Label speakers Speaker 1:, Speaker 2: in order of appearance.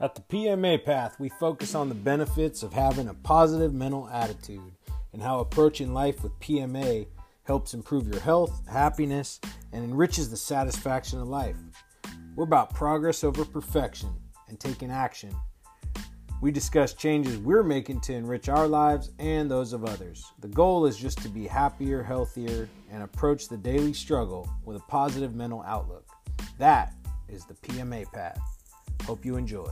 Speaker 1: At the PMA Path, we focus on the benefits of having a positive mental attitude and how approaching life with PMA helps improve your health, happiness, and enriches the satisfaction of life. We're about progress over perfection and taking action. We discuss changes we're making to enrich our lives and those of others. The goal is just to be happier, healthier, and approach the daily struggle with a positive mental outlook. That is the PMA path. Hope you enjoy.